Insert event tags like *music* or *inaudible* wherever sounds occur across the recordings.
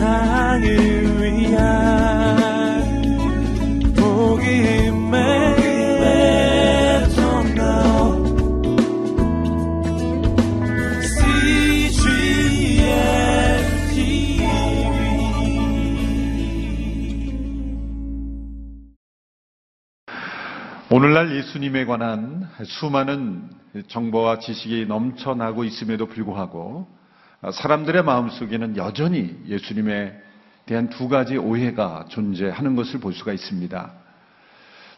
세상을 위한 복음의 오늘날 예수님에 관한 수많은 정보와 지식이 넘쳐나고 있음에도 불구하고 사람들의 마음속에는 여전히 예수님에 대한 두 가지 오해가 존재하는 것을 볼 수가 있습니다.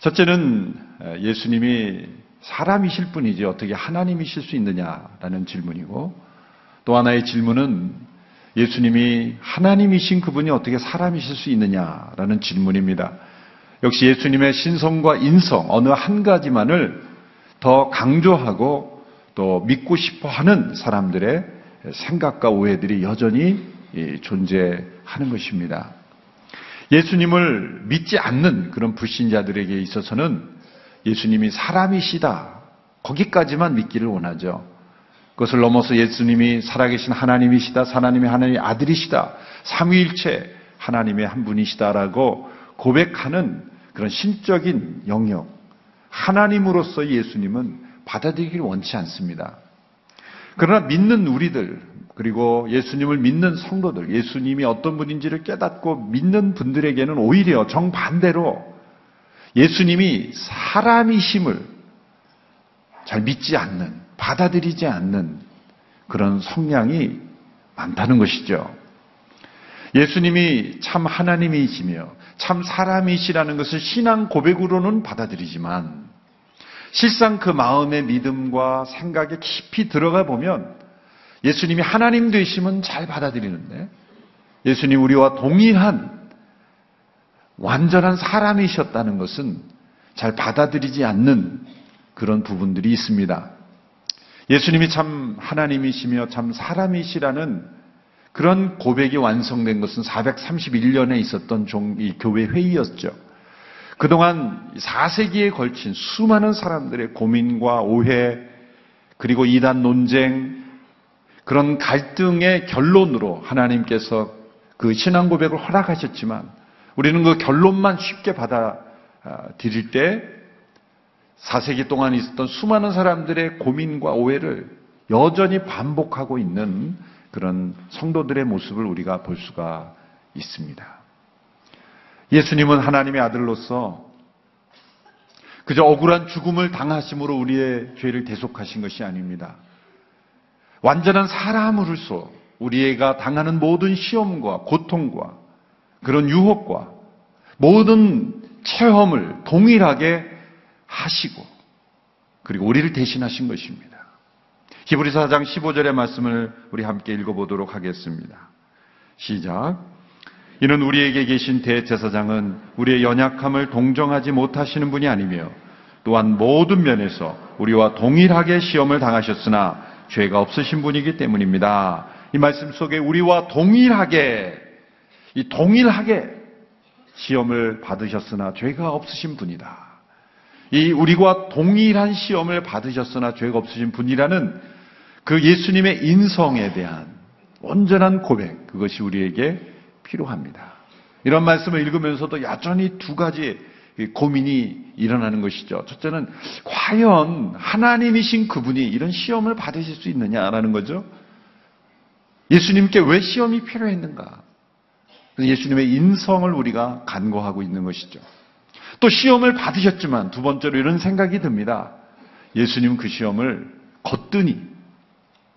첫째는 예수님이 사람이실 뿐이지 어떻게 하나님이실 수 있느냐라는 질문이고 또 하나의 질문은 예수님이 하나님이신 그분이 어떻게 사람이실 수 있느냐라는 질문입니다. 역시 예수님의 신성과 인성 어느 한 가지만을 더 강조하고 또 믿고 싶어 하는 사람들의 생각과 오해들이 여전히 존재하는 것입니다. 예수님을 믿지 않는 그런 불신자들에게 있어서는 예수님이 사람이시다. 거기까지만 믿기를 원하죠. 그것을 넘어서 예수님이 살아계신 하나님이시다. 하나님의 하나님의 아들이시다. 삼위일체 하나님의 한 분이시다라고 고백하는 그런 신적인 영역, 하나님으로서 예수님은 받아들이기를 원치 않습니다. 그러나 믿는 우리들, 그리고 예수님을 믿는 성도들, 예수님이 어떤 분인지를 깨닫고 믿는 분들에게는 오히려 정반대로 예수님이 사람이심을 잘 믿지 않는, 받아들이지 않는 그런 성향이 많다는 것이죠. 예수님이 참 하나님이시며 참 사람이시라는 것을 신앙 고백으로는 받아들이지만 실상 그 마음의 믿음과 생각에 깊이 들어가 보면 예수님이 하나님 되심은 잘 받아들이는데 예수님 우리와 동일한 완전한 사람이셨다는 것은 잘 받아들이지 않는 그런 부분들이 있습니다. 예수님이 참 하나님이시며 참 사람이시라는 그런 고백이 완성된 것은 431년에 있었던 이 교회 회의였죠. 그동안 4세기에 걸친 수많은 사람들의 고민과 오해, 그리고 이단 논쟁, 그런 갈등의 결론으로 하나님께서 그 신앙 고백을 허락하셨지만 우리는 그 결론만 쉽게 받아들일 때 4세기 동안 있었던 수많은 사람들의 고민과 오해를 여전히 반복하고 있는 그런 성도들의 모습을 우리가 볼 수가 있습니다. 예수님은 하나님의 아들로서 그저 억울한 죽음을 당하심으로 우리의 죄를 대속하신 것이 아닙니다. 완전한 사람으로서 우리가 당하는 모든 시험과 고통과 그런 유혹과 모든 체험을 동일하게 하시고 그리고 우리를 대신하신 것입니다. 히브리서 4장 15절의 말씀을 우리 함께 읽어보도록 하겠습니다. 시작. 이는 우리에게 계신 대제사장은 우리의 연약함을 동정하지 못하시는 분이 아니며 또한 모든 면에서 우리와 동일하게 시험을 당하셨으나 죄가 없으신 분이기 때문입니다. 이 말씀 속에 우리와 동일하게 이 동일하게 시험을 받으셨으나 죄가 없으신 분이다. 이 우리와 동일한 시험을 받으셨으나 죄가 없으신 분이라는 그 예수님의 인성에 대한 온전한 고백, 그것이 우리에게 필요합니다. 이런 말씀을 읽으면서도 여전히 두 가지 고민이 일어나는 것이죠. 첫째는 과연 하나님이신 그분이 이런 시험을 받으실 수 있느냐라는 거죠. 예수님께 왜 시험이 필요했는가? 예수님의 인성을 우리가 간과하고 있는 것이죠. 또 시험을 받으셨지만 두 번째로 이런 생각이 듭니다. 예수님 그 시험을 거뜬히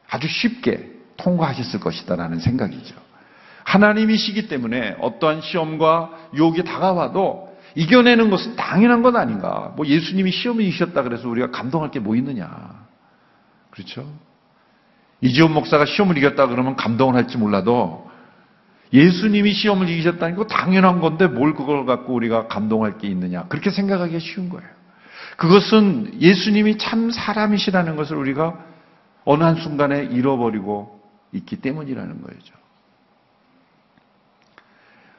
아주 쉽게 통과하셨을 것이다라는 생각이죠. 하나님이시기 때문에 어떠한 시험과 유혹이 다가와도 이겨내는 것은 당연한 건 아닌가. 뭐 예수님이 시험을 이기셨다 그래서 우리가 감동할 게 뭐 있느냐. 그렇죠? 이지원 목사가 시험을 이겼다 그러면 감동을 할지 몰라도 예수님이 시험을 이기셨다는 거 당연한 건데 뭘 그걸 갖고 우리가 감동할 게 있느냐. 그렇게 생각하기가 쉬운 거예요. 그것은 예수님이 참 사람이시라는 것을 우리가 어느 한순간에 잃어버리고 있기 때문이라는 거죠.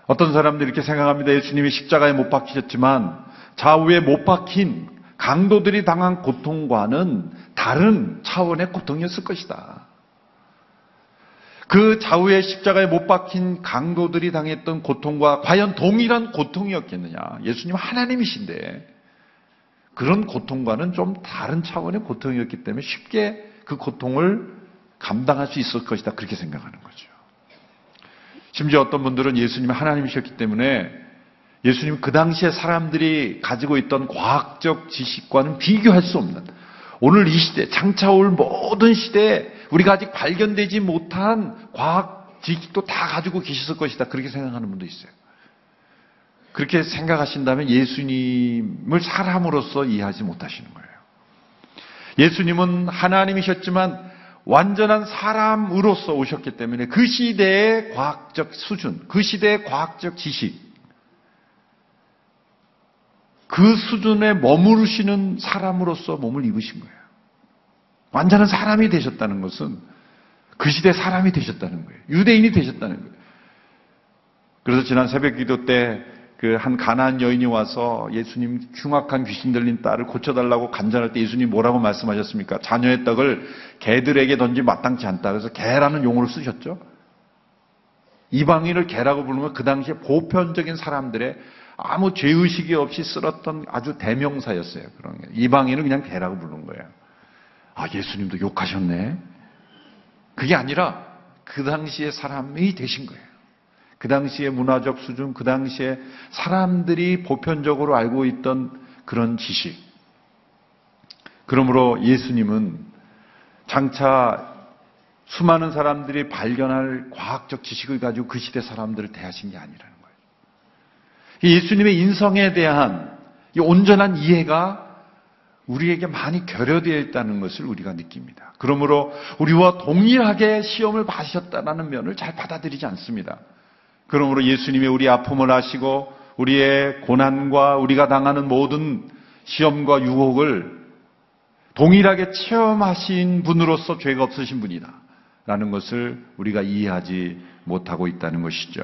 어떤 사람들이 이렇게 생각합니다. 예수님이 십자가에 못 박히셨지만 좌우에 못 박힌 강도들이 당한 고통과는 다른 차원의 고통이었을 것이다. 그 좌우의 십자가에 못 박힌 강도들이 당했던 고통과 과연 동일한 고통이었겠느냐. 예수님 하나님이신데 그런 고통과는 좀 다른 차원의 고통이었기 때문에 쉽게 그 고통을 감당할 수 있을 것이다. 그렇게 생각하는 거죠. 심지어 어떤 분들은 예수님이 하나님이셨기 때문에 예수님 그 당시에 사람들이 가지고 있던 과학적 지식과는 비교할 수 없는 오늘 이 시대, 장차 올 모든 시대에 우리가 아직 발견되지 못한 과학 지식도 다 가지고 계셨을 것이다. 그렇게 생각하는 분도 있어요. 그렇게 생각하신다면 예수님을 사람으로서 이해하지 못하시는 거예요. 예수님은 하나님이셨지만 완전한 사람으로서 오셨기 때문에 그 시대의 과학적 수준, 그 시대의 과학적 지식, 그 수준에 머무르시는 사람으로서 몸을 입으신 거예요. 완전한 사람이 되셨다는 것은 그 시대 사람이 되셨다는 거예요. 유대인이 되셨다는 거예요. 그래서 지난 새벽 기도 때 그 한 가나안 여인이 와서 예수님 흉악한 귀신 들린 딸을 고쳐달라고 간절할 때 예수님 뭐라고 말씀하셨습니까? 자녀의 떡을 개들에게 던지 마땅치 않다. 그래서 개라는 용어를 쓰셨죠. 이방인을 개라고 부르면 그 당시에 보편적인 사람들의 아무 죄의식이 없이 쓸었던 아주 대명사였어요. 그런 게. 이방인은 그냥 개라고 부르는 거예요. 아, 예수님도 욕하셨네. 그게 아니라 그 당시에 사람이 되신 거예요. 그 당시의 문화적 수준, 그 당시에 사람들이 보편적으로 알고 있던 그런 지식. 그러므로 예수님은 장차 수많은 사람들이 발견할 과학적 지식을 가지고 그 시대 사람들을 대하신 게 아니라는 거예요. 예수님의 인성에 대한 이 온전한 이해가 우리에게 많이 결여되어 있다는 것을 우리가 느낍니다. 그러므로 우리와 동일하게 시험을 받으셨다는 면을 잘 받아들이지 않습니다. 그러므로 예수님이 우리 아픔을 아시고 우리의 고난과 우리가 당하는 모든 시험과 유혹을 동일하게 체험하신 분으로서 죄가 없으신 분이다. 라는 것을 우리가 이해하지 못하고 있다는 것이죠.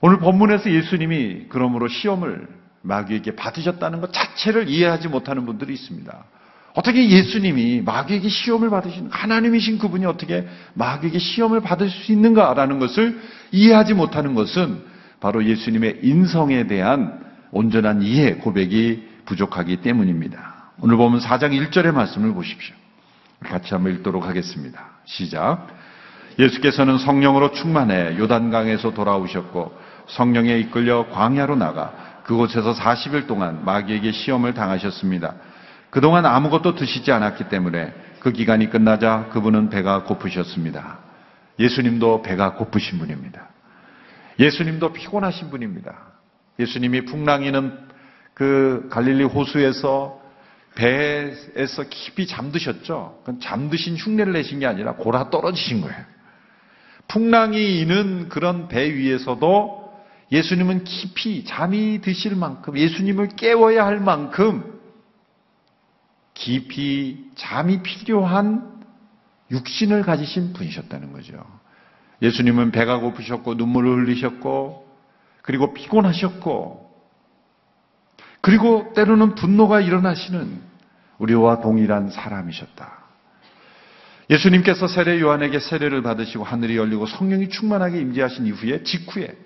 오늘 본문에서 예수님이 그러므로 시험을 마귀에게 받으셨다는 것 자체를 이해하지 못하는 분들이 있습니다. 어떻게 예수님이 마귀에게 시험을 받으신 하나님이신 그분이 어떻게 마귀에게 시험을 받을 수 있는가라는 것을 이해하지 못하는 것은 바로 예수님의 인성에 대한 온전한 이해 고백이 부족하기 때문입니다. 오늘 보면 4장 1절의 말씀을 보십시오. 같이 한번 읽도록 하겠습니다. 시작. 예수께서는 성령으로 충만해 요단강에서 돌아오셨고 성령에 이끌려 광야로 나가 그곳에서 40일 동안 마귀에게 시험을 당하셨습니다. 그동안 아무것도 드시지 않았기 때문에 그 기간이 끝나자 그분은 배가 고프셨습니다. 예수님도 배가 고프신 분입니다. 예수님도 피곤하신 분입니다. 예수님이 풍랑이는 그 갈릴리 호수에서 배에서 깊이 잠드셨죠. 그건 잠드신 흉내를 내신 게 아니라 골아 떨어지신 거예요. 풍랑이 있는 그런 배 위에서도 예수님은 깊이 잠이 드실 만큼 예수님을 깨워야 할 만큼 깊이 잠이 필요한 육신을 가지신 분이셨다는 거죠. 예수님은 배가 고프셨고 눈물을 흘리셨고 그리고 피곤하셨고 그리고 때로는 분노가 일어나시는 우리와 동일한 사람이셨다. 예수님께서 세례 요한에게 세례를 받으시고 하늘이 열리고 성령이 충만하게 임재하신 이후에 직후에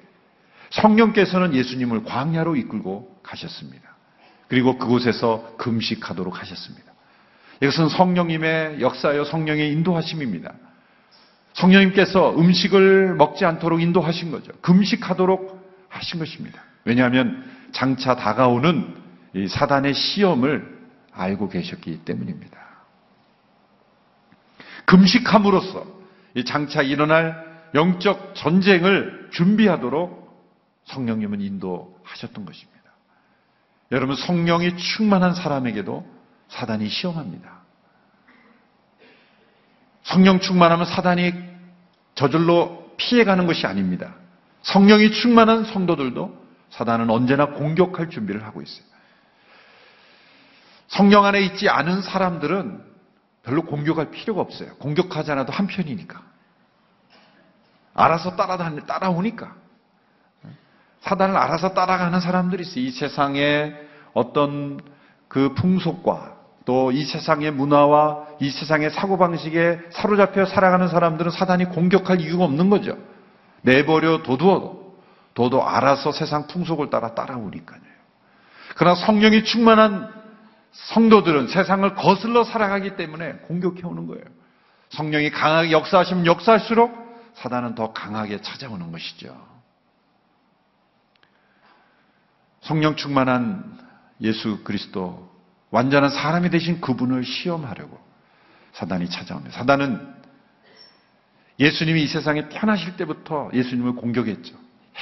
성령께서는 예수님을 광야로 이끌고 가셨습니다. 그리고 그곳에서 금식하도록 하셨습니다. 이것은 성령님의 역사여 성령의 인도하심입니다. 성령님께서 음식을 먹지 않도록 인도하신 거죠. 금식하도록 하신 것입니다. 왜냐하면 장차 다가오는 사단의 시험을 알고 계셨기 때문입니다. 금식함으로써 장차 일어날 영적 전쟁을 준비하도록 성령님은 인도하셨던 것입니다. 여러분 성령이 충만한 사람에게도 사단이 시험합니다. 성령 충만하면 사단이 저절로 피해가는 것이 아닙니다. 성령이 충만한 성도들도 사단은 언제나 공격할 준비를 하고 있어요. 성령 안에 있지 않은 사람들은 별로 공격할 필요가 없어요. 공격하지 않아도 한편이니까. 알아서 따라다니, 따라오니까. 사단을 알아서 따라가는 사람들이 있어요. 이 세상에 어떤 그 풍속과 또 이 세상의 문화와 이 세상의 사고방식에 사로잡혀 살아가는 사람들은 사단이 공격할 이유가 없는 거죠. 내버려 둬도, 둬도 알아서 세상 풍속을 따라 따라오니까요. 그러나 성령이 충만한 성도들은 세상을 거슬러 살아가기 때문에 공격해 오는 거예요. 성령이 강하게 역사하시면 역사할수록 사단은 더 강하게 찾아오는 것이죠. 성령 충만한 예수 그리스도, 완전한 사람이 되신 그분을 시험하려고 사단이 찾아옵니다. 사단은 예수님이 이 세상에 태어나실 때부터 예수님을 공격했죠.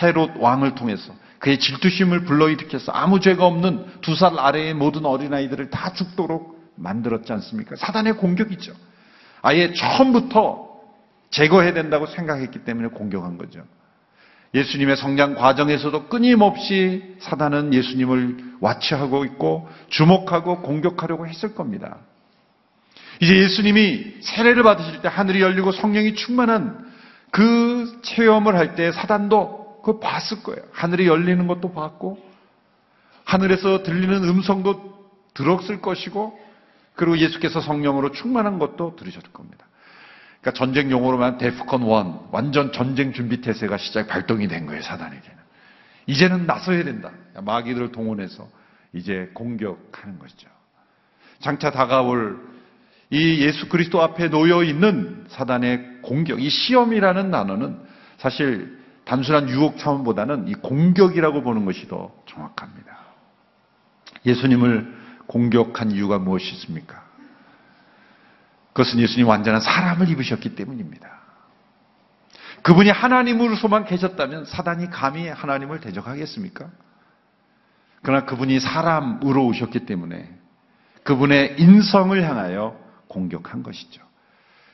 헤롯 왕을 통해서 그의 질투심을 불러일으켜서 아무 죄가 없는 두 살 아래의 모든 어린아이들을 다 죽도록 만들었지 않습니까? 사단의 공격이죠. 아예 처음부터 제거해야 된다고 생각했기 때문에 공격한 거죠. 예수님의 성장 과정에서도 끊임없이 사단은 예수님을 와치하고 있고 주목하고 공격하려고 했을 겁니다. 이제 예수님이 세례를 받으실 때 하늘이 열리고 성령이 충만한 그 체험을 할 때 사단도 그거 봤을 거예요. 하늘이 열리는 것도 봤고 하늘에서 들리는 음성도 들었을 것이고 그리고 예수께서 성령으로 충만한 것도 들으셨을 겁니다. 그러니까 전쟁 용어로만 데프콘 1, 완전 전쟁 준비 태세가 시작 발동이 된 거예요, 사단에게는. 이제는 나서야 된다. 마귀들을 동원해서 이제 공격하는 것이죠. 장차 다가올 이 예수 그리스도 앞에 놓여 있는 사단의 공격, 이 시험이라는 단어는 사실 단순한 유혹 차원보다는 이 공격이라고 보는 것이 더 정확합니다. 예수님을 공격한 이유가 무엇이 있습니까? 그것은 예수님 완전한 사람을 입으셨기 때문입니다. 그분이 하나님으로서만 계셨다면 사단이 감히 하나님을 대적하겠습니까? 그러나 그분이 사람으로 오셨기 때문에 그분의 인성을 향하여 공격한 것이죠.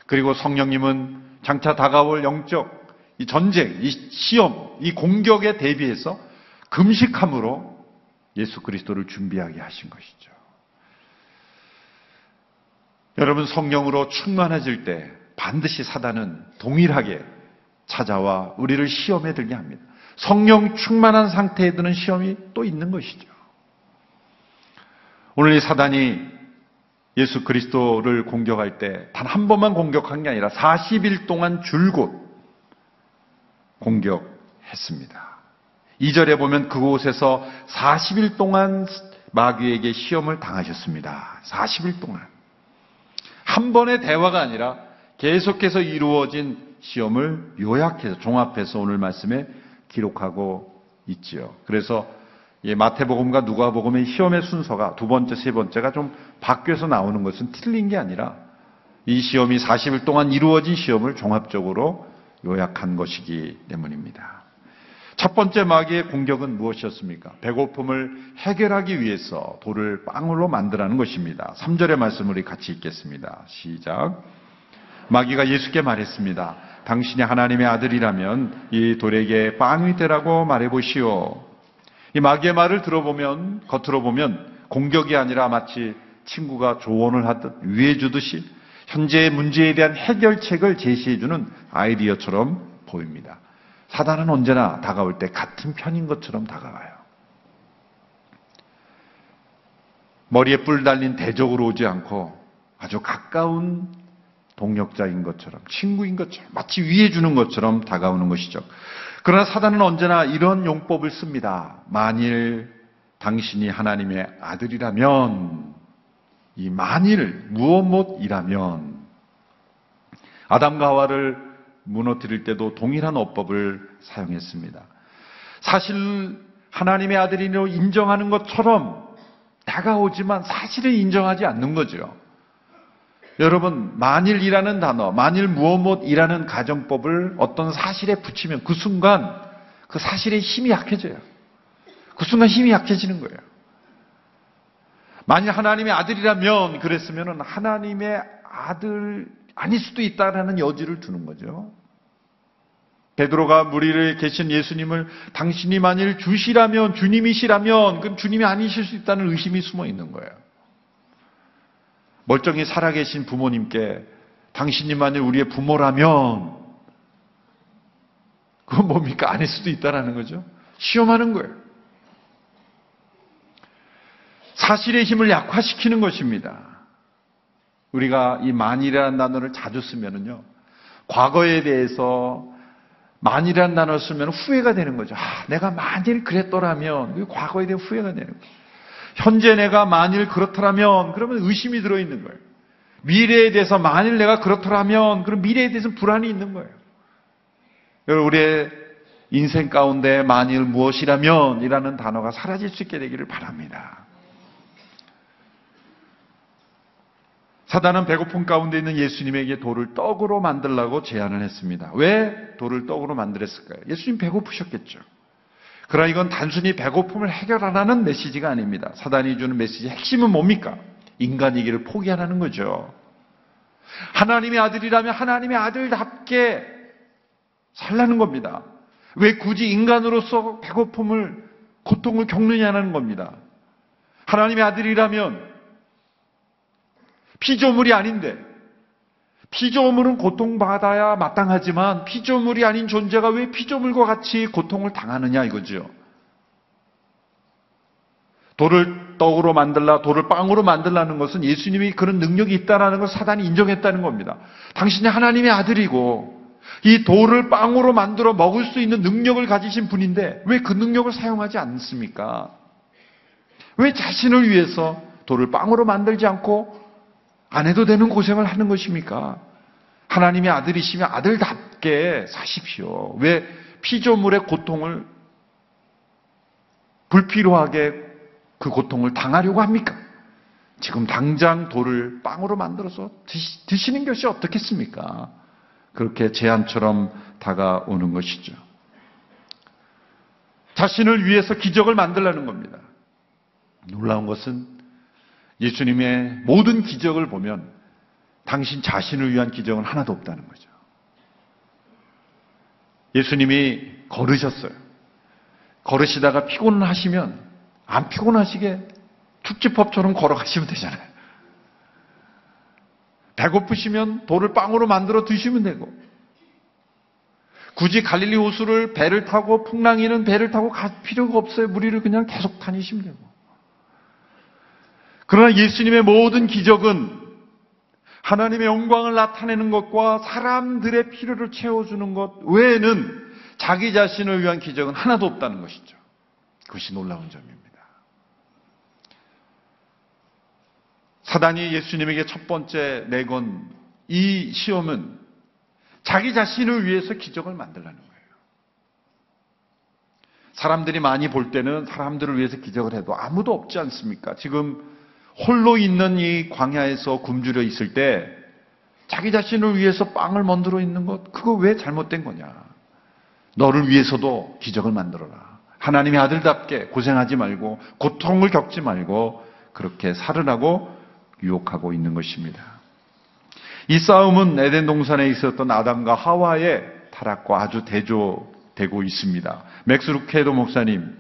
그리고 성령님은 장차 다가올 영적 이 전쟁, 이 시험, 이 공격에 대비해서 금식함으로 예수 그리스도를 준비하게 하신 것이죠. 여러분 성령으로 충만해질 때 반드시 사단은 동일하게 찾아와 우리를 시험에 들게 합니다. 성령 충만한 상태에 드는 시험이 또 있는 것이죠. 오늘 이 사단이 예수 그리스도를 공격할 때 단 한 번만 공격한 게 아니라 40일 동안 줄곧 공격했습니다. 2절에 보면 그곳에서 40일 동안 마귀에게 시험을 당하셨습니다. 40일 동안. 한 번의 대화가 아니라 계속해서 이루어진 시험을 요약해서 종합해서 오늘 말씀에 기록하고 있지요. 그래서 마태복음과 누가복음의 시험의 순서가 두 번째, 세 번째가 좀 바뀌어서 나오는 것은 틀린 게 아니라 이 시험이 40일 동안 이루어진 시험을 종합적으로 요약한 것이기 때문입니다. 첫 번째 마귀의 공격은 무엇이었습니까? 배고픔을 해결하기 위해서 돌을 빵으로 만들라는 것입니다. 3절의 말씀을 우리 같이 읽겠습니다. 시작. 마귀가 예수께 말했습니다. 당신이 하나님의 아들이라면 이 돌에게 빵이 되라고 말해보시오. 이 마귀의 말을 들어보면, 겉으로 보면 공격이 아니라 마치 친구가 조언을 하듯 위해주듯이 현재의 문제에 대한 해결책을 제시해주는 아이디어처럼 보입니다. 사단은 언제나 다가올 때 같은 편인 것처럼 다가와요. 머리에 뿔 달린 대적으로 오지 않고 아주 가까운 동력자인 것처럼, 친구인 것처럼, 마치 위해 주는 것처럼 다가오는 것이죠. 그러나 사단은 언제나 이런 용법을 씁니다. 만일 당신이 하나님의 아들이라면, 이 만일 무엇 못이라면, 아담과 하와를 무너뜨릴 때도 동일한 어법을 사용했습니다. 사실 하나님의 아들이로 인정하는 것처럼 다가오지만 사실을 인정하지 않는 거죠. 여러분, 만일이라는 단어, 만일 무엇 못이라는 가정법을 어떤 사실에 붙이면 그 순간 그 사실의 힘이 약해져요. 그 순간 힘이 약해지는 거예요. 만일 하나님의 아들이라면 그랬으면 하나님의 아들 아닐 수도 있다라는 여지를 두는 거죠. 베드로가 무리를 계신 예수님을 당신이 만일 주시라면 주님이시라면 그럼 주님이 아니실 수 있다는 의심이 숨어 있는 거예요. 멀쩡히 살아계신 부모님께 당신이 만일 우리의 부모라면 그건 뭡니까? 아닐 수도 있다라는 거죠. 시험하는 거예요. 사실의 힘을 약화시키는 것입니다. 우리가 이 만일이라는 단어를 자주 쓰면은요. 과거에 대해서 만일이라는 단어를 쓰면 후회가 되는 거죠. 아, 내가 만일 그랬더라면 그 과거에 대한 후회가 되는 거예요. 현재 내가 만일 그렇더라면 그러면 의심이 들어 있는 거예요. 미래에 대해서 만일 내가 그렇더라면 그럼 미래에 대해서 불안이 있는 거예요. 여러분 우리의 인생 가운데 만일 무엇이라면 이라는 단어가 사라질 수 있게 되기를 바랍니다. 사단은 배고픔 가운데 있는 예수님에게 돌을 떡으로 만들라고 제안을 했습니다. 왜 돌을 떡으로 만들었을까요? 예수님 배고프셨겠죠. 그러나 이건 단순히 배고픔을 해결하라는 메시지가 아닙니다. 사단이 주는 메시지 핵심은 뭡니까? 인간이기를 포기하라는 거죠. 하나님의 아들이라면 하나님의 아들답게 살라는 겁니다. 왜 굳이 인간으로서 배고픔을, 고통을 겪느냐는 겁니다. 하나님의 아들이라면 피조물이 아닌데, 피조물은 고통받아야 마땅하지만 피조물이 아닌 존재가 왜 피조물과 같이 고통을 당하느냐 이거죠. 돌을 떡으로 만들라, 돌을 빵으로 만들라는 것은 예수님이 그런 능력이 있다는 걸 사단이 인정했다는 겁니다. 당신이 하나님의 아들이고 이 돌을 빵으로 만들어 먹을 수 있는 능력을 가지신 분인데 왜 그 능력을 사용하지 않습니까? 왜 자신을 위해서 돌을 빵으로 만들지 않고 안 해도 되는 고생을 하는 것입니까? 하나님의 아들이시면 아들답게 사십시오. 왜 피조물의 고통을 불필요하게 그 고통을 당하려고 합니까? 지금 당장 돌을 빵으로 만들어서 드시, 는 것이 어떻겠습니까? 그렇게 제안처럼 다가오는 것이죠. 자신을 위해서 기적을 만들라는 겁니다. 놀라운 것은 예수님의 모든 기적을 보면 당신 자신을 위한 기적은 하나도 없다는 거죠. 예수님이 걸으셨어요. 걸으시다가 피곤하시면 안 피곤하시게 축지법처럼 걸어가시면 되잖아요. 배고프시면 돌을 빵으로 만들어 드시면 되고 굳이 갈릴리 호수를 배를 타고 풍랑이는 배를 타고 갈 필요가 없어요. 무리를 그냥 계속 다니시면 되고 그러나 예수님의 모든 기적은 하나님의 영광을 나타내는 것과 사람들의 필요를 채워주는 것 외에는 자기 자신을 위한 기적은 하나도 없다는 것이죠. 그것이 놀라운 점입니다. 사단이 예수님에게 첫 번째 내건 이 시험은 자기 자신을 위해서 기적을 만들라는 거예요. 사람들이 많이 볼 때는 사람들을 위해서 기적을 해도 아무도 없지 않습니까? 지금 홀로 있는 이 광야에서 굶주려 있을 때 자기 자신을 위해서 빵을 만들어 있는 것, 그거 왜 잘못된 거냐? 너를 위해서도 기적을 만들어라. 하나님의 아들답게 고생하지 말고 고통을 겪지 말고 그렇게 살으라고 유혹하고 있는 것입니다. 이 싸움은 에덴 동산에 있었던 아담과 하와의 타락과 아주 대조되고 있습니다. 맥스 루케도 목사님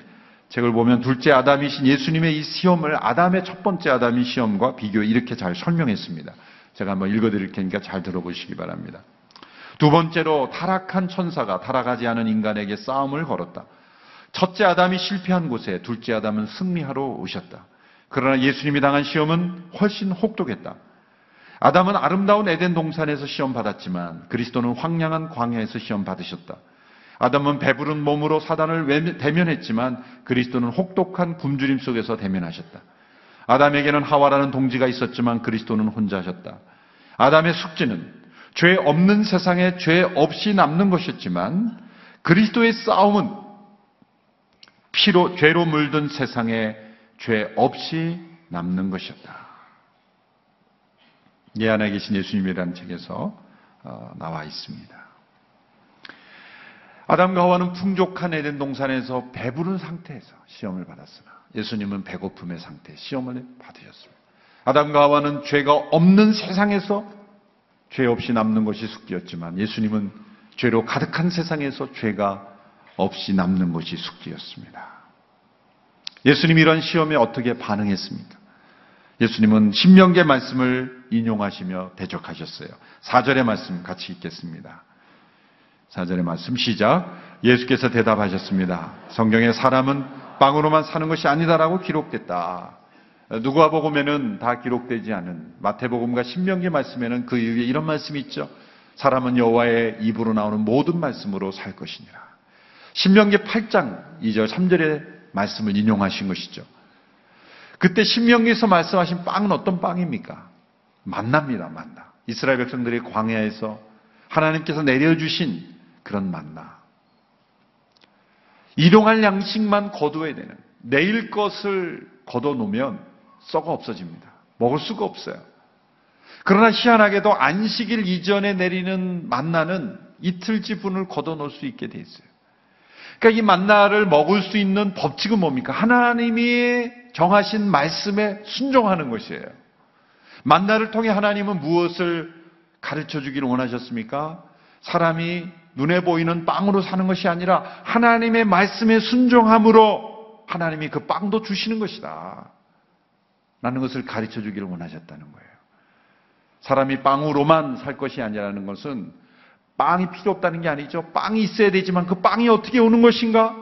책을 보면 둘째 아담이신 예수님의 이 시험을 아담의 첫 번째 아담이 시험과 비교 이렇게 잘 설명했습니다. 제가 한번 읽어드릴 테니까 잘 들어보시기 바랍니다. 두 번째로 타락한 천사가 타락하지 않은 인간에게 싸움을 걸었다. 첫째 아담이 실패한 곳에 둘째 아담은 승리하러 오셨다. 그러나 예수님이 당한 시험은 훨씬 혹독했다. 아담은 아름다운 에덴 동산에서 시험 받았지만 그리스도는 황량한 광야에서 시험 받으셨다. 아담은 배부른 몸으로 사단을 대면했지만 그리스도는 혹독한 굶주림 속에서 대면하셨다. 아담에게는 하와라는 동지가 있었지만 그리스도는 혼자 하셨다. 아담의 숙제는 죄 없는 세상에 죄 없이 남는 것이었지만 그리스도의 싸움은 피로 죄로 물든 세상에 죄 없이 남는 것이었다. 내 안에 계신 예수님이라는 책에서 어, 나와 있습니다. 아담과 하와는 풍족한 에덴 동산에서 배부른 상태에서 시험을 받았으나 예수님은 배고픔의 상태 시험을 받으셨습니다. 아담과 하와는 죄가 없는 세상에서 죄 없이 남는 것이 숙기였지만 예수님은 죄로 가득한 세상에서 죄가 없이 남는 것이 숙기였습니다. 예수님이 이런 시험에 어떻게 반응했습니까? 예수님은 신명계 말씀을 인용하시며 대적하셨어요. 4절의 말씀 같이 읽겠습니다. 4절의 말씀 시작. 예수께서 대답하셨습니다. 성경에 사람은 빵으로만 사는 것이 아니다라고 기록됐다. 누가복음에는 다 기록되지 않은 마태복음과 신명기 말씀에는 그 이후에 이런 말씀이 있죠. 사람은 여호와의 입으로 나오는 모든 말씀으로 살 것이니라. 신명기 8장 2절 3절의 말씀을 인용하신 것이죠. 그때 신명기에서 말씀하신 빵은 어떤 빵입니까? 만납니다, 만나. 이스라엘 백성들이 광야에서 하나님께서 내려주신 그런 만나. 일용할 양식만 거두어야 되는 내일 것을 걷어 놓으면 썩어 없어집니다. 먹을 수가 없어요. 그러나 희한하게도 안식일 이전에 내리는 만나는 이틀 지분을 걷어 놓을 수 있게 돼 있어요. 그러니까 이 만나를 먹을 수 있는 법칙은 뭡니까? 하나님이 정하신 말씀에 순종하는 것이에요. 만나를 통해 하나님은 무엇을 가르쳐 주기를 원하셨습니까? 사람이 눈에 보이는 빵으로 사는 것이 아니라 하나님의 말씀에 순종함으로 하나님이 그 빵도 주시는 것이다. 라는 것을 가르쳐 주기를 원하셨다는 거예요. 사람이 빵으로만 살 것이 아니라는 것은 빵이 필요 없다는 게 아니죠. 빵이 있어야 되지만 그 빵이 어떻게 오는 것인가?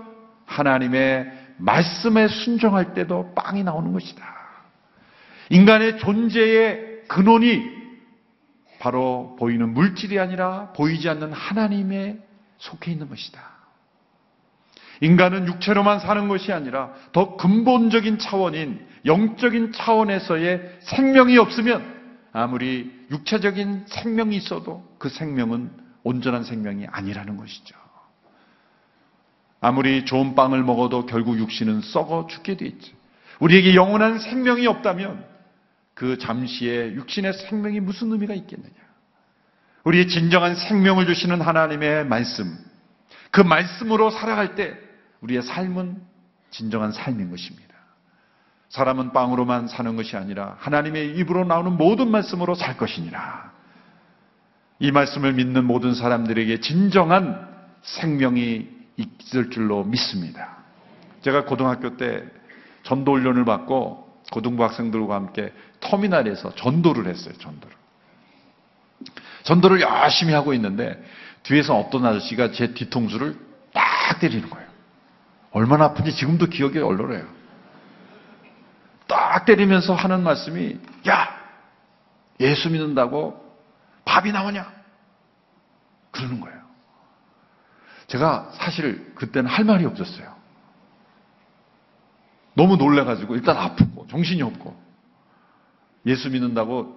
하나님의 말씀에 순종할 때도 빵이 나오는 것이다. 인간의 존재의 근원이 바로 보이는 물질이 아니라 보이지 않는 하나님에 속해 있는 것이다. 인간은 육체로만 사는 것이 아니라 더 근본적인 차원인 영적인 차원에서의 생명이 없으면 아무리 육체적인 생명이 있어도 그 생명은 온전한 생명이 아니라는 것이죠. 아무리 좋은 빵을 먹어도 결국 육신은 썩어 죽게 돼 있죠. 우리에게 영원한 생명이 없다면 그 잠시의 육신의 생명이 무슨 의미가 있겠느냐? 우리의 진정한 생명을 주시는 하나님의 말씀, 그 말씀으로 살아갈 때 우리의 삶은 진정한 삶인 것입니다. 사람은 빵으로만 사는 것이 아니라 하나님의 입으로 나오는 모든 말씀으로 살 것이니라. 이 말씀을 믿는 모든 사람들에게 진정한 생명이 있을 줄로 믿습니다. 제가 고등학교 때 전도 훈련을 받고 고등부 학생들과 함께 터미널에서 전도를 했어요. 전도를. 전도를 열심히 하고 있는데 뒤에서 어떤 아저씨가 제 뒤통수를 딱 때리는 거예요. 얼마나 아픈지 지금도 기억이 얼얼해요. 딱 때리면서 하는 말씀이 야 예수 믿는다고 밥이 나오냐? 그러는 거예요. 제가 사실 그때는 할 말이 없었어요. 너무 놀래가지고 일단 아프고 정신이 없고 예수 믿는다고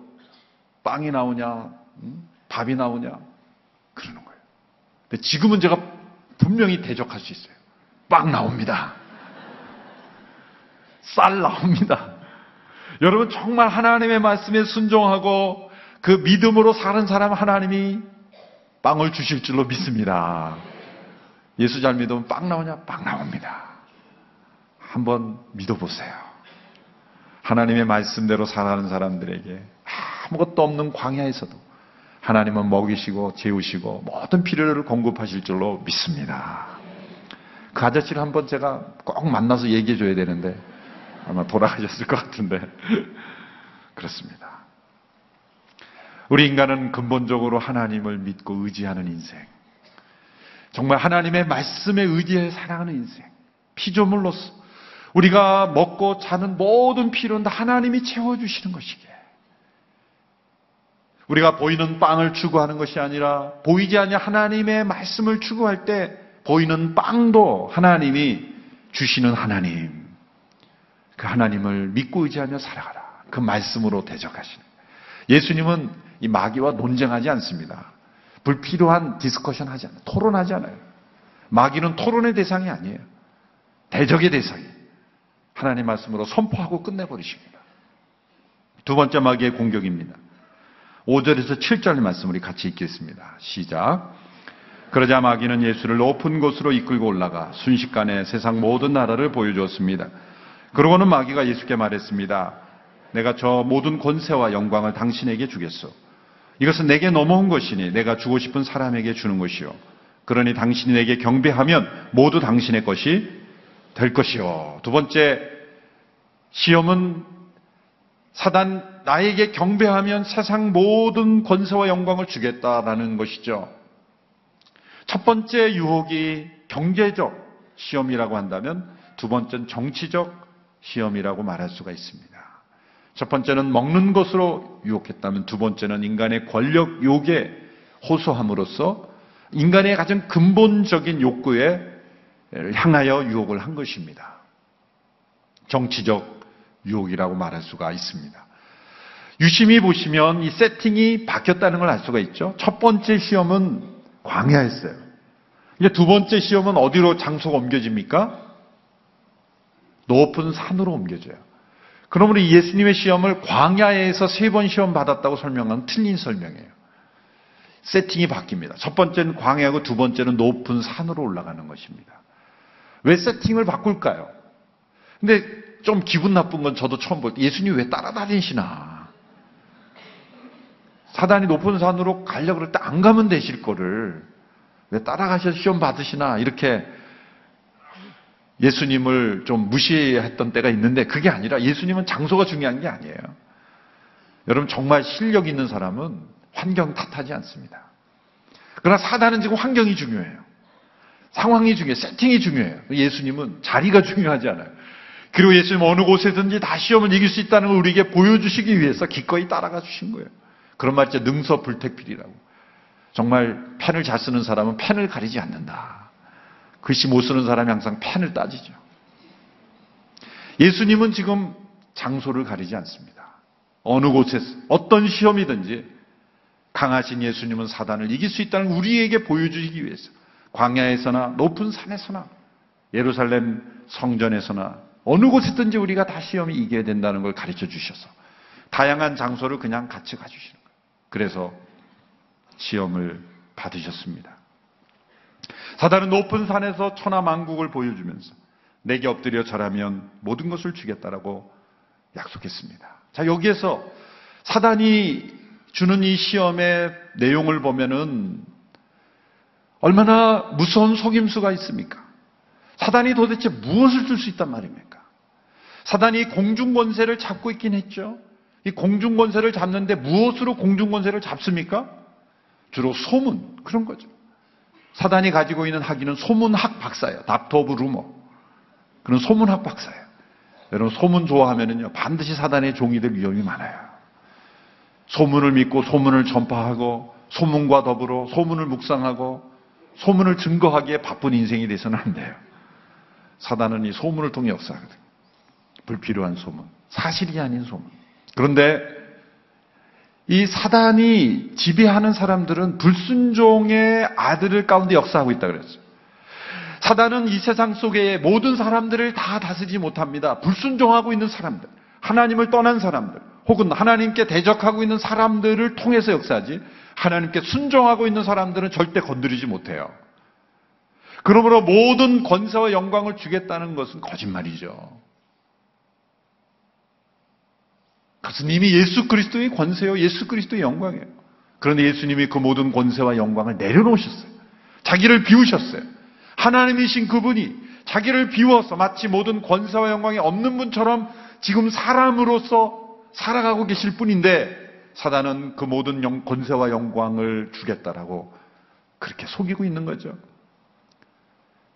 빵이 나오냐 음? 밥이 나오냐 그러는 거예요. 근데 지금은 제가 분명히 대적할 수 있어요. 빵 나옵니다. *laughs* 쌀 나옵니다. 여러분 정말 하나님의 말씀에 순종하고 그 믿음으로 사는 사람 하나님이 빵을 주실 줄로 믿습니다. 예수 잘 믿으면 빵 나오냐? 빵 나옵니다. 한번 믿어보세요. 하나님의 말씀대로 살아가는 사람들에게 아무것도 없는 광야에서도 하나님은 먹이시고 재우시고 모든 필요를 공급하실 줄로 믿습니다. 그 아저씨를 한번 제가 꼭 만나서 얘기해 줘야 되는데 아마 돌아가셨을 것 같은데 *laughs* 그렇습니다. 우리 인간은 근본적으로 하나님을 믿고 의지하는 인생. 정말 하나님의 말씀에 의지해 살아가는 인생. 피조물로서 우리가 먹고 자는 모든 필요는 다 하나님이 채워주시는 것이기에. 우리가 보이는 빵을 추구하는 것이 아니라 보이지 않냐 하나님의 말씀을 추구할 때 보이는 빵도 하나님이 주시는 하나님. 그 하나님을 믿고 의지하며 살아가라. 그 말씀으로 대적하시는. 예수님은 이 마귀와 논쟁하지 않습니다. 불필요한 discussion 하지 않아요. 토론하지 않아요. 마귀는 토론의 대상이 아니에요. 대적의 대상이에요. 하나님 말씀으로 선포하고 끝내버리십니다. 두 번째 마귀의 공격입니다. 5절에서 7절 말씀 우리 같이 읽겠습니다. 시작. 그러자 마귀는 예수를 높은 곳으로 이끌고 올라가 순식간에 세상 모든 나라를 보여주었습니다. 그러고는 마귀가 예수께 말했습니다. 내가 저 모든 권세와 영광을 당신에게 주겠소. 이것은 내게 넘어온 것이니 내가 주고 싶은 사람에게 주는 것이요. 그러니 당신이 내게 경배하면 모두 당신의 것이 될 것이요. 두 번째 시험은 사단 나에게 경배하면 세상 모든 권세와 영광을 주겠다라는 것이죠. 첫 번째 유혹이 경제적 시험이라고 한다면 두 번째는 정치적 시험이라고 말할 수가 있습니다. 첫 번째는 먹는 것으로 유혹했다면 두 번째는 인간의 권력 욕에 호소함으로써 인간의 가장 근본적인 욕구에 향하여 유혹을 한 것입니다. 정치적 유혹이라고 말할 수가 있습니다. 유심히 보시면 이 세팅이 바뀌었다는 걸 알 수가 있죠. 첫 번째 시험은 광야였어요. 이제 두 번째 시험은 어디로 장소가 옮겨집니까? 높은 산으로 옮겨져요. 그러므로 예수님의 시험을 광야에서 세 번 시험 받았다고 설명하는 틀린 설명이에요. 세팅이 바뀝니다. 첫 번째는 광야고 두 번째는 높은 산으로 올라가는 것입니다. 왜 세팅을 바꿀까요? 근데 좀 기분 나쁜 건 저도 처음 볼 때 예수님 왜 따라다니시나? 사단이 높은 산으로 가려고 그럴 때 안 가면 되실 거를 왜 따라가셔서 시험 받으시나? 이렇게 예수님을 좀 무시했던 때가 있는데 그게 아니라 예수님은 장소가 중요한 게 아니에요. 여러분 정말 실력 있는 사람은 환경 탓하지 않습니다. 그러나 사단은 지금 환경이 중요해요. 상황이 중요해요. 세팅이 중요해요. 예수님은 자리가 중요하지 않아요. 그리고 예수님 어느 곳에든지 다 시험을 이길 수 있다는 걸 우리에게 보여주시기 위해서 기꺼이 따라가 주신 거예요. 그런 말이죠. 능서불택필이라고. 정말 펜을 잘 쓰는 사람은 펜을 가리지 않는다. 글씨 못 쓰는 사람이 항상 펜을 따지죠. 예수님은 지금 장소를 가리지 않습니다. 어느 곳에서 어떤 시험이든지 강하신 예수님은 사단을 이길 수 있다는 우리에게 보여주시기 위해서 광야에서나 높은 산에서나 예루살렘 성전에서나 어느 곳에든지 우리가 다 시험이 이겨야 된다는 걸 가르쳐 주셔서 다양한 장소를 그냥 같이 가주시는 거예요. 그래서 시험을 받으셨습니다. 사단은 높은 산에서 천하만국을 보여주면서 내게 엎드려 절하면 모든 것을 주겠다라고 약속했습니다. 자, 여기에서 사단이 주는 이 시험의 내용을 보면은 얼마나 무서운 속임수가 있습니까? 사단이 도대체 무엇을 줄 수 있단 말입니까? 사단이 공중권세를 잡고 있긴 했죠. 이 공중권세를 잡는데 무엇으로 공중권세를 잡습니까? 주로 소문, 그런 거죠. 사단이 가지고 있는 학위는 소문학 박사예요. Doctor of Rumor. 그런 소문학 박사예요. 여러분, 소문 좋아하면은요, 반드시 사단의 종이 될 위험이 많아요. 소문을 믿고 소문을 전파하고 소문과 더불어 소문을 묵상하고 소문을 증거하기에 바쁜 인생이 돼서는 안 돼요. 사단은 이 소문을 통해 역사하거든. 불필요한 소문. 사실이 아닌 소문. 그런데 이 사단이 지배하는 사람들은 불순종의 아들을 가운데 역사하고 있다 그랬어요. 사단은 이 세상 속의 모든 사람들을 다 다스리지 못합니다. 불순종하고 있는 사람들, 하나님을 떠난 사람들, 혹은 하나님께 대적하고 있는 사람들을 통해서 역사하지 하나님께 순종하고 있는 사람들은 절대 건드리지 못해요. 그러므로 모든 권세와 영광을 주겠다는 것은 거짓말이죠. 그것은 이미 예수 그리스도의 권세요. 예수 그리스도의 영광이에요. 그런데 예수님이 그 모든 권세와 영광을 내려놓으셨어요. 자기를 비우셨어요. 하나님이신 그분이 자기를 비워서 마치 모든 권세와 영광이 없는 분처럼 지금 사람으로서 살아가고 계실 뿐인데 사단은 그 모든 영, 권세와 영광을 주겠다라고 그렇게 속이고 있는 거죠.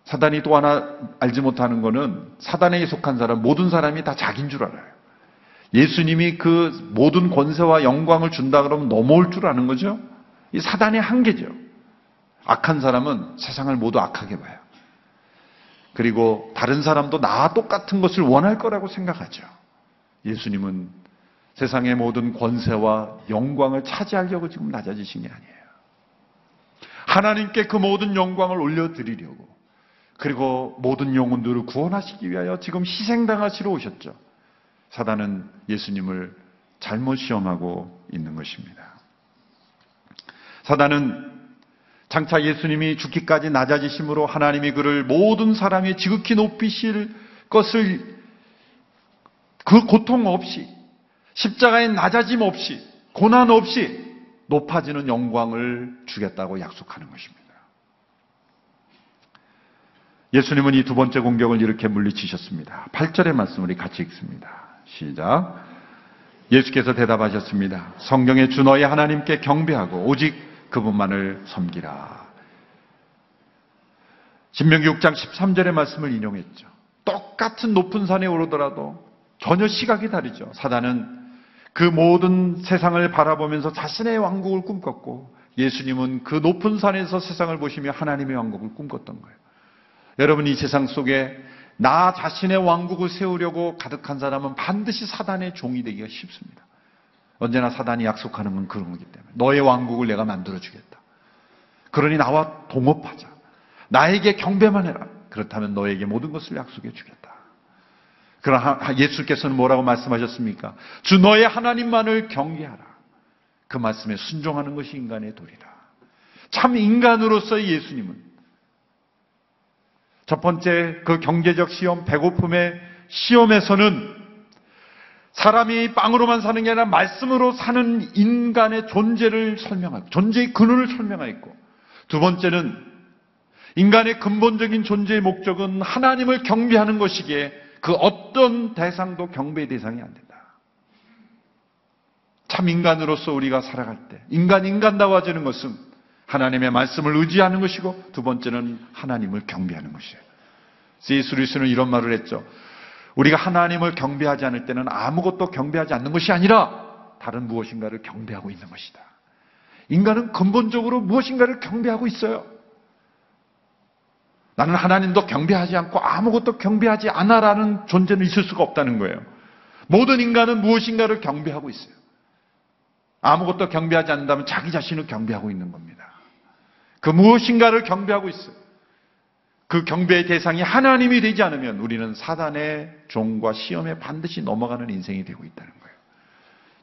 사단이 또 하나 알지 못하는 것은 사단에게 속한 사람 모든 사람이 다 자기인 줄 알아요. 예수님이 그 모든 권세와 영광을 준다 그러면 넘어올 줄 아는 거죠. 이 사단의 한계죠. 악한 사람은 세상을 모두 악하게 봐요. 그리고 다른 사람도 나와 똑같은 것을 원할 거라고 생각하죠. 예수님은 세상의 모든 권세와 영광을 차지하려고 지금 낮아지신 게 아니에요. 하나님께 그 모든 영광을 올려드리려고 그리고 모든 영혼들을 구원하시기 위하여 지금 희생당하시러 오셨죠. 사단은 예수님을 잘못 시험하고 있는 것입니다. 사단은 장차 예수님이 죽기까지 낮아지심으로 하나님이 그를 모든 사람이 지극히 높이실 것을 그 고통 없이 십자가의 낮아짐 없이 고난 없이 높아지는 영광을 주겠다고 약속하는 것입니다. 예수님은 이 두 번째 공격을 이렇게 물리치셨습니다. 8절의 말씀 우리 같이 읽습니다. 시작. 예수께서 대답하셨습니다. 성경에 주 너의 하나님께 경배하고 오직 그분만을 섬기라. 신명기 6장 13절의 말씀을 인용했죠. 똑같은 높은 산에 오르더라도 전혀 시각이 다르죠. 사단은 그 모든 세상을 바라보면서 자신의 왕국을 꿈꿨고 예수님은 그 높은 산에서 세상을 보시며 하나님의 왕국을 꿈꿨던 거예요. 여러분 이 세상 속에 나 자신의 왕국을 세우려고 가득한 사람은 반드시 사단의 종이 되기가 쉽습니다. 언제나 사단이 약속하는 건 그런 거기 때문에 너의 왕국을 내가 만들어 주겠다. 그러니 나와 동업하자. 나에게 경배만 해라. 그렇다면 너에게 모든 것을 약속해 주겠다. 그러나 예수께서는 뭐라고 말씀하셨습니까? 주 너의 하나님만을 경계하라. 그 말씀에 순종하는 것이 인간의 도리라. 참 인간으로서의 예수님은 첫 번째 그 경제적 시험, 배고픔의 시험에서는 사람이 빵으로만 사는 게 아니라 말씀으로 사는 인간의 존재를 설명하고 존재의 근원을 설명하였고 두 번째는 인간의 근본적인 존재의 목적은 하나님을 경배하는 것이기에 그 어떤 대상도 경배의 대상이 안 된다. 참 인간으로서 우리가 살아갈 때 인간 인간다워지는 것은 하나님의 말씀을 의지하는 것이고 두 번째는 하나님을 경배하는 것이에요. C.S. 루이스는 이런 말을 했죠. 우리가 하나님을 경배하지 않을 때는 아무것도 경배하지 않는 것이 아니라 다른 무엇인가를 경배하고 있는 것이다. 인간은 근본적으로 무엇인가를 경배하고 있어요. 나는 하나님도 경배하지 않고 아무것도 경배하지 않아라는 존재는 있을 수가 없다는 거예요. 모든 인간은 무엇인가를 경배하고 있어요. 아무것도 경배하지 않는다면 자기 자신을 경배하고 있는 겁니다. 그 무엇인가를 경배하고 있어요. 그 경배의 대상이 하나님이 되지 않으면 우리는 사단의 종과 시험에 반드시 넘어가는 인생이 되고 있다는 거예요.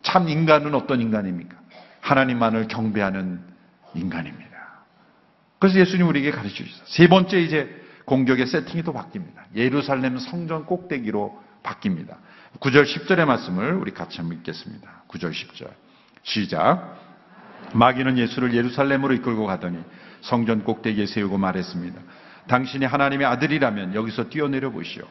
참 인간은 어떤 인간입니까? 하나님만을 경배하는 인간입니다. 그래서 예수님 우리에게 가르쳐 주셨어요. 세 번째 이제 공격의 세팅이 또 바뀝니다. 예루살렘 성전 꼭대기로 바뀝니다. 9절 10절의 말씀을 우리 같이 한번 읽겠습니다. 9절 10절. 시작. 마귀는 예수를 예루살렘으로 이끌고 가더니 성전 꼭대기에 세우고 말했습니다. 당신이 하나님의 아들이라면 여기서 뛰어내려 보시오.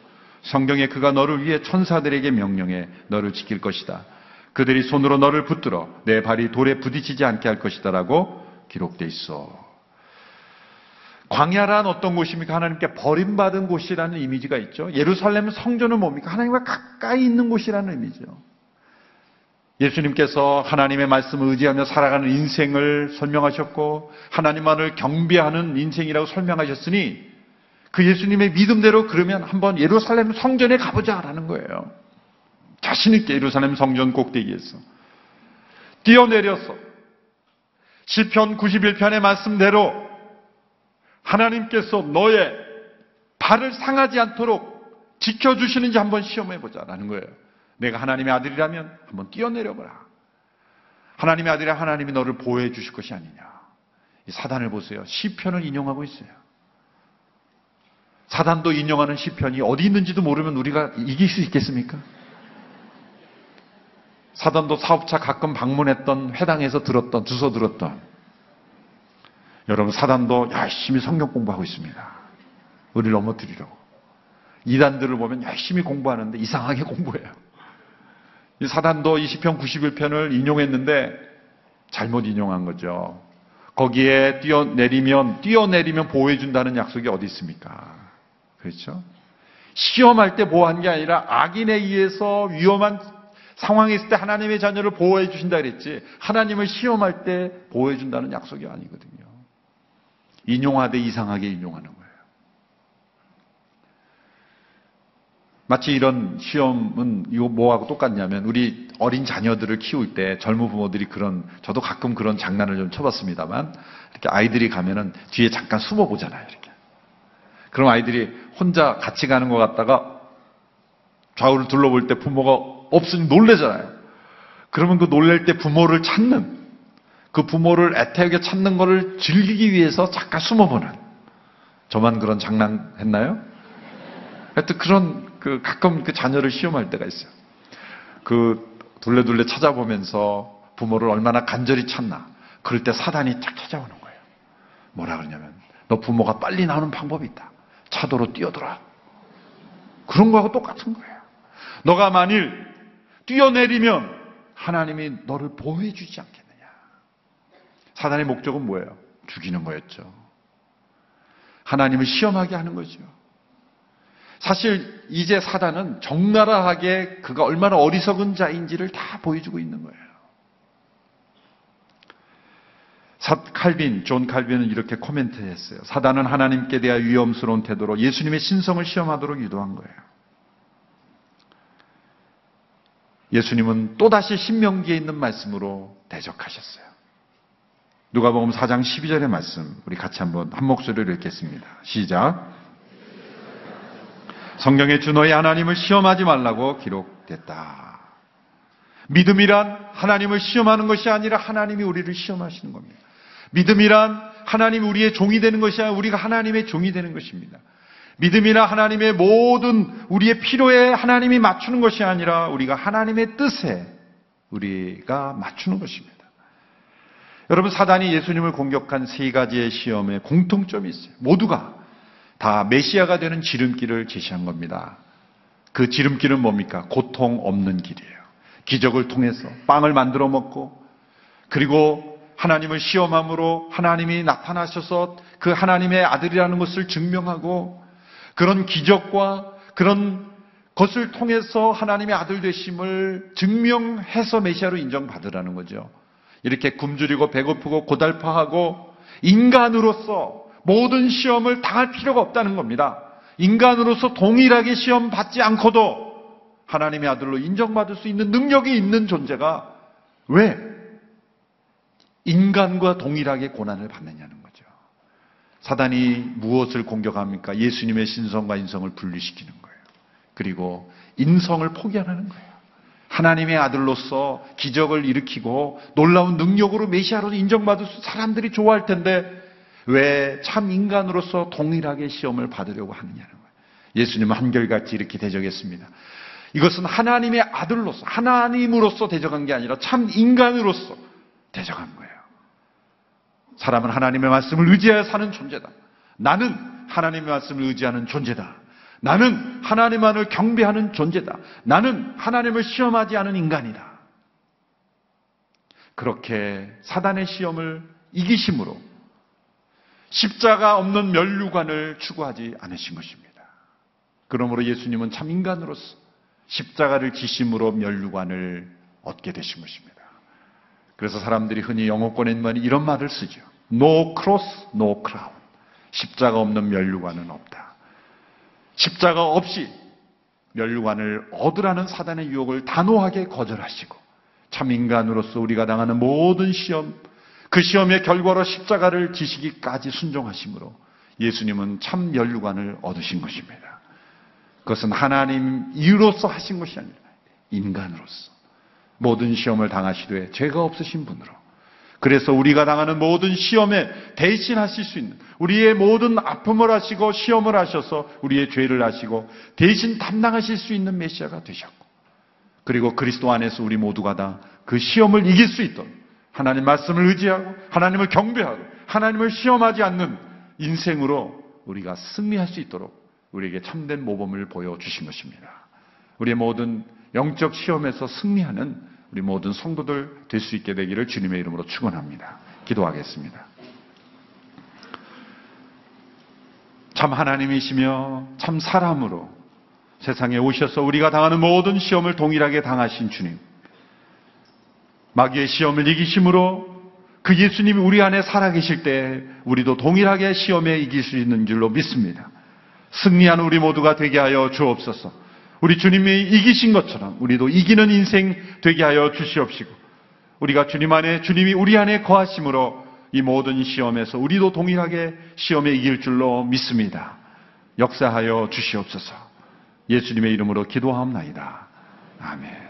성경에 그가 너를 위해 천사들에게 명령해 너를 지킬 것이다. 그들이 손으로 너를 붙들어 내 발이 돌에 부딪히지 않게 할 것이다라고 기록돼 있어. 광야란 어떤 곳입니까? 하나님께 버림받은 곳이라는 이미지가 있죠. 예루살렘 성전은 뭡니까? 하나님과 가까이 있는 곳이라는 의미죠. 예수님께서 하나님의 말씀을 의지하며 살아가는 인생을 설명하셨고 하나님만을 경배하는 인생이라고 설명하셨으니 그 예수님의 믿음대로 그러면 한번 예루살렘 성전에 가보자라는 거예요. 자신있게 예루살렘 성전 꼭대기에서 뛰어내려서 시편 91편의 말씀대로 하나님께서 너의 발을 상하지 않도록 지켜주시는지 한번 시험해 보자라는 거예요. 내가 하나님의 아들이라면 한번 뛰어내려 보라. 하나님의 아들이 하나님이 너를 보호해 주실 것이 아니냐. 이 사단을 보세요. 시편을 인용하고 있어요. 사단도 인용하는 시편이 어디 있는지도 모르면 우리가 이길 수 있겠습니까? 사단도 사업차 가끔 방문했던 회당에서 들었던 주소 들었던 여러분 사단도 열심히 성경 공부하고 있습니다. 우리를 넘어뜨리려고. 이단들을 보면 열심히 공부하는데 이상하게 *laughs* 공부해요. 이 사단도 20편 91편을 인용했는데 잘못 인용한 거죠. 거기에 뛰어내리면 뛰어내리면 보호해 준다는 약속이 어디 있습니까? 그렇죠? 시험할 때 보호한 게 아니라 악인에 의해서 위험한 상황에 있을 때 하나님의 자녀를 보호해 주신다 그랬지. 하나님을 시험할 때 보호해 준다는 약속이 아니거든요. 인용하되 이상하게 인용하는 거예요. 마치 이런 시험은 이거 뭐하고 똑같냐면 우리 어린 자녀들을 키울 때 젊은 부모들이 그런 저도 가끔 그런 장난을 좀 쳐봤습니다만 이렇게 아이들이 가면은 뒤에 잠깐 숨어 보잖아요. 이렇게. 그럼 아이들이 혼자 같이 가는 것 같다가 좌우를 둘러볼 때 부모가 없으니 놀래잖아요. 그러면 그 놀랄 때 부모를 찾는 그 부모를 애타게 찾는 것을 즐기기 위해서 잠깐 숨어보는 저만 그런 장난 했나요? 하여튼 그런 그 가끔 그 자녀를 시험할 때가 있어요. 그 둘레둘레 찾아보면서 부모를 얼마나 간절히 찾나. 그럴 때 사단이 쫙 찾아오는 거예요. 뭐라 그러냐면 너 부모가 빨리 나오는 방법이 있다. 차도로 뛰어들어. 그런 거하고 똑같은 거예요. 너가 만일 뛰어내리면 하나님이 너를 보호해 주지 않겠냐. 사단의 목적은 뭐예요? 죽이는 거였죠. 하나님을 시험하게 하는 거죠. 사실 이제 사단은 적나라하게 그가 얼마나 어리석은 자인지를 다 보여주고 있는 거예요. 사, 칼빈, 존 칼빈은 이렇게 코멘트했어요. 사단은 하나님께 대하 위험스러운 태도로 예수님의 신성을 시험하도록 유도한 거예요. 예수님은 또다시 신명기에 있는 말씀으로 대적하셨어요. 누가복음 4장 12절의 말씀 우리 같이 한번 한 목소리로 읽겠습니다. 시작. 성경에 주 너의 하나님을 시험하지 말라고 기록됐다. 믿음이란 하나님을 시험하는 것이 아니라 하나님이 우리를 시험하시는 겁니다. 믿음이란 하나님 우리의 종이 되는 것이 아니라 우리가 하나님의 종이 되는 것입니다. 믿음이나 하나님의 모든 우리의 필요에 하나님이 맞추는 것이 아니라 우리가 하나님의 뜻에 우리가 맞추는 것입니다. 여러분 사단이 예수님을 공격한 세 가지의 시험에 공통점이 있어요. 모두가 다 메시아가 되는 지름길을 제시한 겁니다. 그 지름길은 뭡니까? 고통 없는 길이에요. 기적을 통해서 빵을 만들어 먹고 그리고 하나님을 시험함으로 하나님이 나타나셔서 그 하나님의 아들이라는 것을 증명하고 그런 기적과 그런 것을 통해서 하나님의 아들 되심을 증명해서 메시아로 인정받으라는 거죠. 이렇게 굶주리고 배고프고 고달파하고 인간으로서 모든 시험을 당할 필요가 없다는 겁니다. 인간으로서 동일하게 시험 받지 않고도 하나님의 아들로 인정받을 수 있는 능력이 있는 존재가 왜 인간과 동일하게 고난을 받느냐는 거죠. 사단이 무엇을 공격합니까? 예수님의 신성과 인성을 분리시키는 거예요. 그리고 인성을 포기하는 거예요. 하나님의 아들로서 기적을 일으키고 놀라운 능력으로 메시아로 인정받을 수 사람들이 좋아할 텐데 왜 참 인간으로서 동일하게 시험을 받으려고 하느냐는 거예요. 예수님은 한결같이 이렇게 대적했습니다. 이것은 하나님의 아들로서 하나님으로서 대적한 게 아니라 참 인간으로서 대적한 거예요. 사람은 하나님의 말씀을 의지하여 사는 존재다. 나는 하나님의 말씀을 의지하는 존재다. 나는 하나님만을 경배하는 존재다. 나는 하나님을 시험하지 않은 인간이다. 그렇게 사단의 시험을 이기심으로 십자가 없는 면류관을 추구하지 않으신 것입니다. 그러므로 예수님은 참 인간으로서 십자가를 지심으로 면류관을 얻게 되신 것입니다. 그래서 사람들이 흔히 영어권에 말이 이런 말을 쓰죠. No cross, no crown. 십자가 없는 면류관은 없다. 십자가 없이 면류관을 얻으라는 사단의 유혹을 단호하게 거절하시고 참 인간으로서 우리가 당하는 모든 시험, 그 시험의 결과로 십자가를 지시기까지 순종하심으로 예수님은 참 면류관을 얻으신 것입니다. 그것은 하나님 이로서 하신 것이 아니라 인간으로서 모든 시험을 당하시되 죄가 없으신 분으로 그래서 우리가 당하는 모든 시험에 대신하실 수 있는 우리의 모든 아픔을 하시고 시험을 하셔서 우리의 죄를 하시고 대신 담당하실 수 있는 메시아가 되셨고 그리고 그리스도 안에서 우리 모두가 다 그 시험을 이길 수 있도록 하나님 말씀을 의지하고 하나님을 경배하고 하나님을 시험하지 않는 인생으로 우리가 승리할 수 있도록 우리에게 참된 모범을 보여주신 것입니다. 우리의 모든 영적 시험에서 승리하는 우리 모든 성도들 될 수 있게 되기를 주님의 이름으로 축원합니다. 기도하겠습니다. 참 하나님이시며 참 사람으로 세상에 오셔서 우리가 당하는 모든 시험을 동일하게 당하신 주님. 마귀의 시험을 이기심으로 그 예수님이 우리 안에 살아계실 때 우리도 동일하게 시험에 이길 수 있는 줄로 믿습니다. 승리하는 우리 모두가 되게 하여 주옵소서. 우리 주님이 이기신 것처럼 우리도 이기는 인생 되게 하여 주시옵시고 우리가 주님 안에 주님이 우리 안에 거하심으로 이 모든 시험에서 우리도 동일하게 시험에 이길 줄로 믿습니다. 역사하여 주시옵소서. 예수님의 이름으로 기도하옵나이다. 아멘.